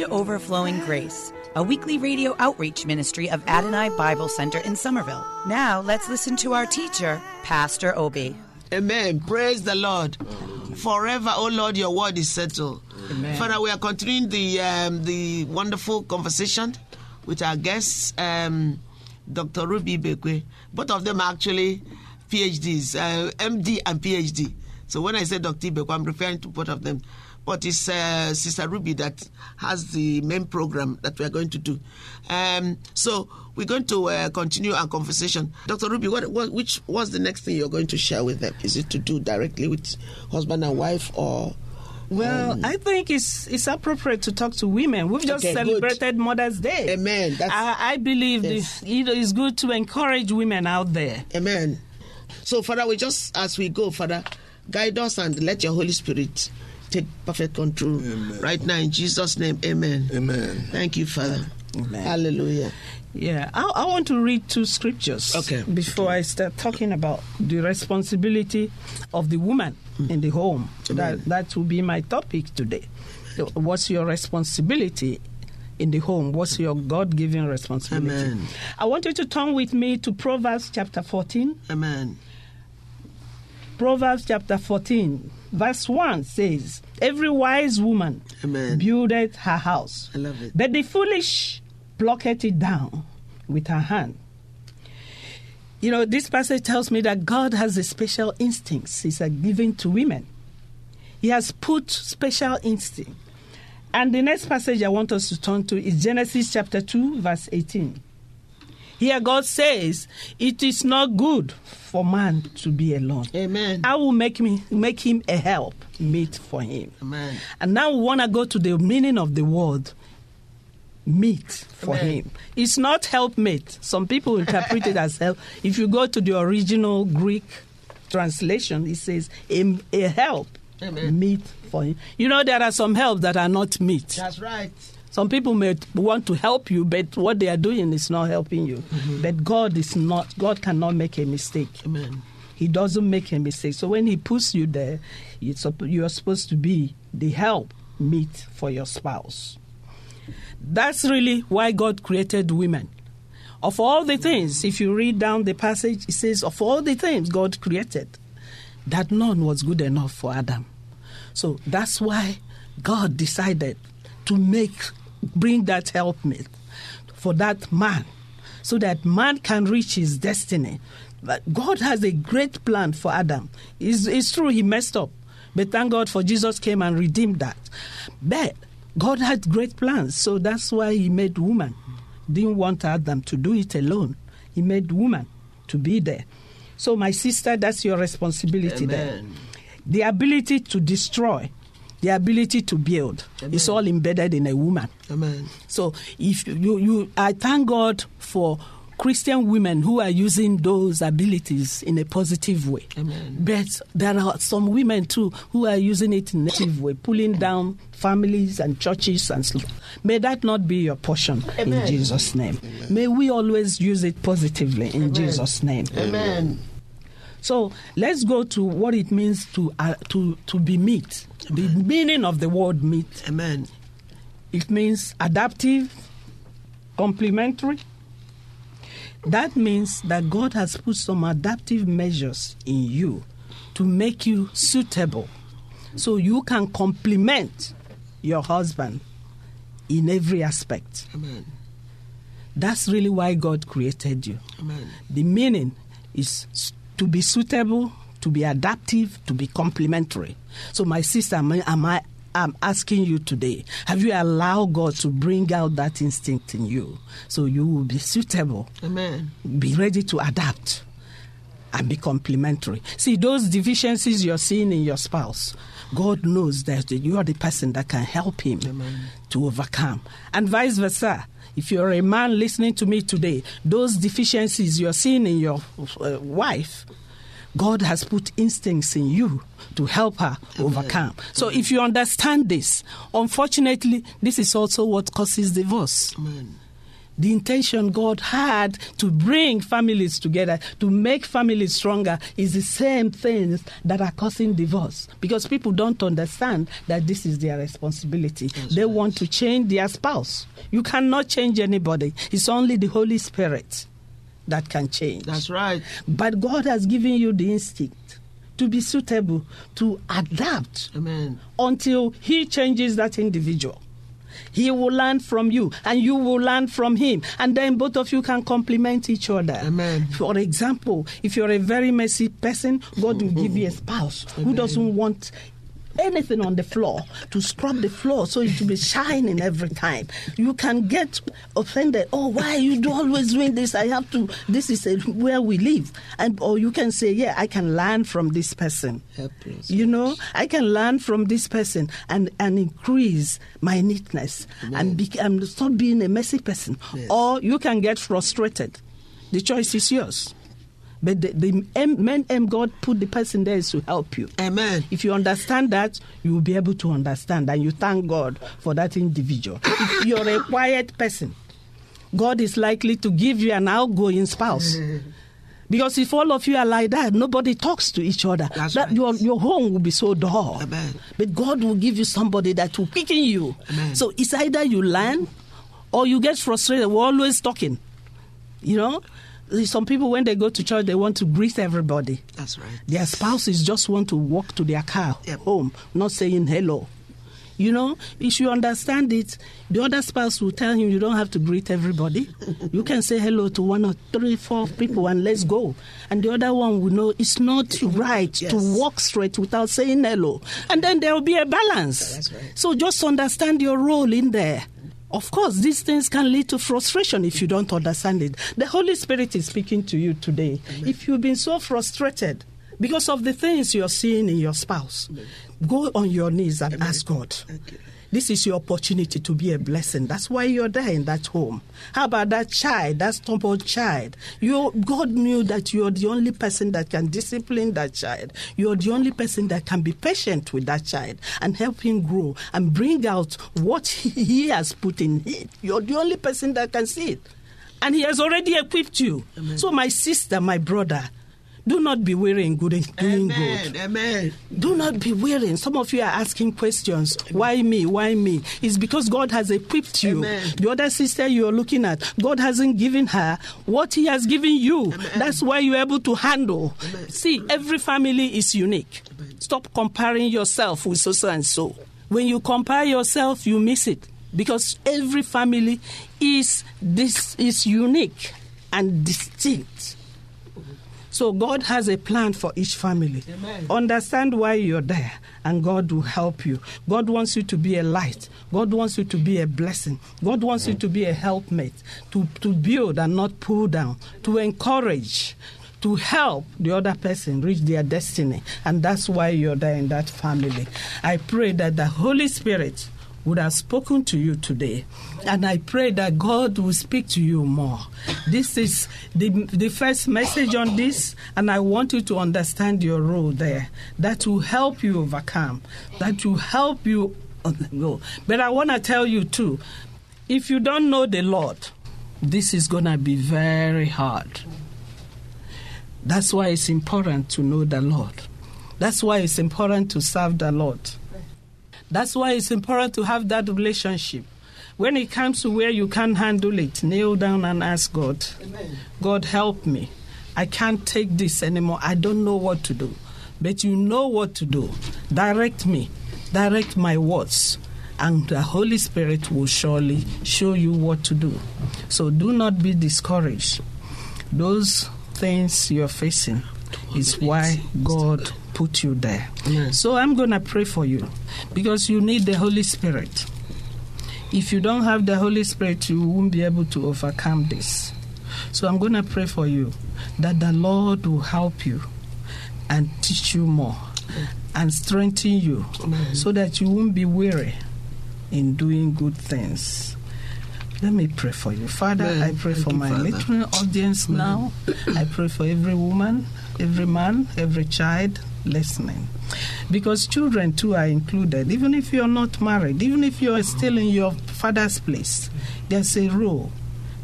To Overflowing Grace, a weekly radio outreach ministry of Adonai Bible Center in Somerville. Now, let's listen to our teacher, Pastor Obi. Amen. Praise the Lord. Forever, oh Lord, your word is settled. Father, we are continuing the um, the wonderful conversation with our guests, um, Dr. Ruby Bekwe. Both of them are actually PhDs, uh, MD and PhD. So when I say Dr. Bekwe, I'm referring to both of them. But it's uh, Sister Ruby that has the main program that we are going to do. Um, so we're going to uh, continue our conversation. Dr. Ruby, what, what, which what's the next thing you're going to share with them? Is it to do directly with husband and wife or? Well, I think it's it's appropriate to talk to women. We've just Okay, good. celebrated Mother's Day. Amen. That's, I, I believe Yes. this, you know, it's good to encourage women out there. Amen. So, Father, we just as we go, Father, guide us and let your Holy Spirit take perfect control right now in Jesus' name. Amen. Amen. Thank you, Father. Amen. Hallelujah. Yeah, I, I want to read two scriptures Okay. before I start talking about the responsibility of the woman hmm. in the home. That that will be my topic today. What's your responsibility in the home? What's your God-given responsibility? Amen. I want you to turn with me to Proverbs chapter 14. Amen. Proverbs chapter 14, verse 1 says, Every wise woman Amen. buildeth her house, I love it. but the foolish plucketh it down with her hand. You know, this passage tells me that God has a special instincts He's uh, given to women. He has put special instinct. And the next passage I want us to turn to is Genesis chapter 2, verse 18. Here God says, It is not good for man to be alone. Amen. I will make me make him a help meet for him. Amen. And now we want to go to the meaning of the word meet for Amen. him. It's not helpmate. Some people interpret it as help. If you go to the original Greek translation, it says a, a help Amen. meet for him. You know there are some help that are not meet. That's right. Some people may want to help you, but what they are doing is not helping you. Mm-hmm. But God is not. God cannot make a mistake. Amen. He doesn't make a mistake. So when He puts you there, you are supposed to be the help meet for your spouse. That's really why God created women. Of all the things, if you read down the passage, it says, of all the things God created, that none was good enough for Adam. So that's why God decided to make, bring that helpmate for that man, so that man can reach his destiny. But God has a great plan for Adam. It's, it's true he messed up, but thank God for Jesus came and redeemed that. But God had great plans, so that's why He made woman. Didn't want Adam to do it alone. He made woman to be there. So, my sister, that's your responsibility there. The ability to destroy, the ability to build, is all embedded in a woman. Amen. So if you, you I thank God for Christian women who are using those abilities in a positive way. Amen. But there are some women too who are using it in a negative way, pulling down families and churches and stuff. May that not be your portion in Jesus' name. May we always use it positively in Jesus' name. Amen. So let's go to what it means to uh, to to be meet. The meaning of the word meet. Amen. It means adaptive, complementary. That means that God has put some adaptive measures in you to make you suitable so you can complement your husband in every aspect. Amen. That's really why God created you. Amen. The meaning is to be suitable, to be adaptive, to be complementary. So, my sister, am I, I'm asking you today have you allowed God to bring out that instinct in you so you will be suitable? Amen. Be ready to adapt and be complementary. See, those deficiencies you're seeing in your spouse, God knows that you are the person that can help him to overcome. And vice versa. If you're a man listening to me today, those deficiencies you're seeing in your uh, wife, God has put instincts in you to help her overcome. So if you understand this, unfortunately, this is also what causes divorce. Amen. The intention God had to bring families together, to make families stronger, is the same things that are causing divorce. Because people don't understand that this is their responsibility. they want to change their spouse. You cannot change anybody, it's only the Holy Spirit that can change. That's right. But God has given you the instinct to be suitable, to adapt Amen. until He changes that individual. He will learn from you, and you will learn from him, and then both of you can complement each other. Amen. For example, if you're a very messy person, God will give you a spouse who doesn't want anything on the floor to scrub the floor so it will be shining every time. You can get offended. Oh, why you do always doing this? I have to. This is a, where we live, and or you can say, yeah, I can learn from this person. Help us. You know, I can learn from this person and, and increase my neatness and, be, and stop being a messy person. Or you can get frustrated. The choice is yours. But the, the main aim God put the person there is to help you. Amen. If you understand that, you will be able to understand and you thank God for that individual. if you're a quiet person, God is likely to give you an outgoing spouse. Because if all of you are like that, nobody talks to each other. That's that right. your, your home will be so dull. Amen. But God will give you somebody that will quicken you. Amen. So it's either you learn or you get frustrated. We're always talking. You know? Some people, when they go to church, they want to greet everybody. That's right. Their spouses just want to walk to their car Yep. home, not saying hello. You know, if you understand it, the other spouse will tell him you don't have to greet everybody. you can say hello to one or three, four people and let's go. And the other one will know it's not right to walk straight without saying hello. And then there will be a balance. That's right. So just understand your role in there. Of course, these things can lead to frustration if you don't understand it. The Holy Spirit is speaking to you today. If you've been so frustrated because of the things you're seeing in your spouse, go on your knees and ask God. This is your opportunity to be a blessing. That's why you're there in that home. How about that child, that stubborn child? You, God knew that you're the only person that can discipline that child. You're the only person that can be patient with that child and help him grow and bring out what he, he has put in it. You're the only person that can see it. And he has already equipped you. So, my sister, my brother, do not be weary in good, doing good. Amen. Amen. Do not be weary. Some of you are asking questions. Why me? Why me? It's because God has equipped you. Amen. The other sister you are looking at, God hasn't given her what He has given you. That's why you're able to handle. See, every family is unique. Stop comparing yourself with so and so. When you compare yourself, you miss it because every family is this is unique and distinct. So God has a plan for each family. Understand why you're there, and God will help you. God wants you to be a light. God wants you to be a blessing. God wants you to be a helpmate, to, to build and not pull down, to encourage, to help the other person reach their destiny. And that's why you're there in that family. I pray that the Holy Spirit would have spoken to you today. And I pray that God will speak to you more. This is the, the first message on this, and I want you to understand your role there. That will help you overcome, that will help you go. But I want to tell you too if you don't know the Lord, this is going to be very hard. That's why it's important to know the Lord. That's why it's important to serve the Lord. That's why it's important to have that relationship. When it comes to where you can't handle it, kneel down and ask God, God, help me. I can't take this anymore. I don't know what to do. But you know what to do. Direct me, direct my words, and the Holy Spirit will surely show you what to do. So do not be discouraged. Those things you're facing is why God put you there. Amen. So I'm going to pray for you because you need the Holy Spirit. If you don't have the Holy Spirit, you won't be able to overcome this. So I'm going to pray for you that the Lord will help you and teach you more and strengthen you so that you won't be weary in doing good things. Let me pray for you. Father, Amen. I pray Thank for you, my Father. listening audience now. I pray for every woman, every man, every child listening. Because children too are included. Even if you're not married, even if you're still in your father's place, there's a role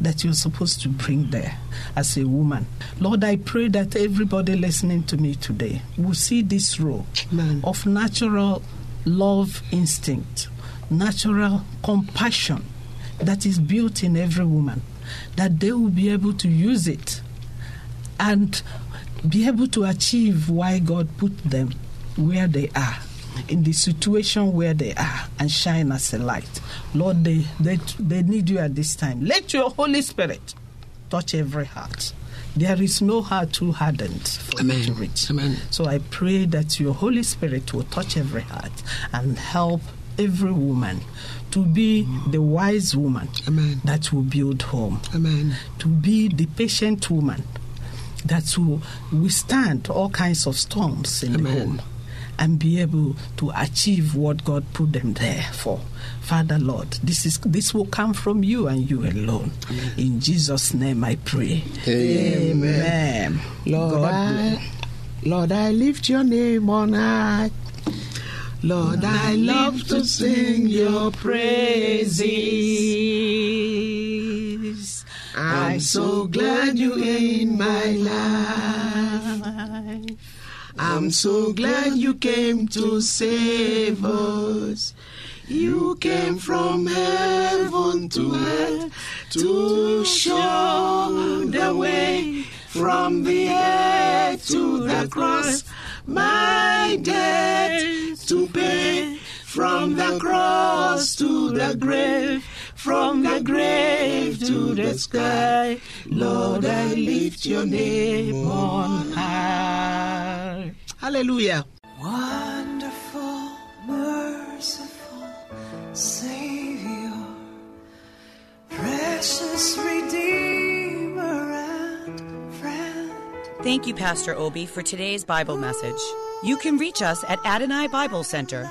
that you're supposed to bring there as a woman. Lord, I pray that everybody listening to me today will see this role Amen. of natural love instinct, natural compassion that is built in every woman, that they will be able to use it and be able to achieve why God put them where they are. In the situation where they are and shine as a light. Lord, they, they, they need you at this time. Let your Holy Spirit touch every heart. There is no heart too hardened for Amen. to reach. Amen. So I pray that your Holy Spirit will touch every heart and help every woman to be the wise woman Amen. that will build home, Amen. to be the patient woman that will withstand all kinds of storms in the home and be able to achieve what God put them there for. Father Lord, this is this will come from you and you alone. In Jesus' name I pray. Amen. Lord, God I, Lord, I lift your name on high. Lord, I love to sing your praises. I'm so glad you in my life. I'm so glad you came to save us. You came from heaven to earth to show the way from the earth to the cross. My debt to pay from the cross to the grave, the grave to the sky. Lord, I lift your name on high. Hallelujah. Wonderful, merciful Savior, precious Redeemer and friend. Thank you, Pastor Obi, for today's Bible message. You can reach us at Adonai Bible Center,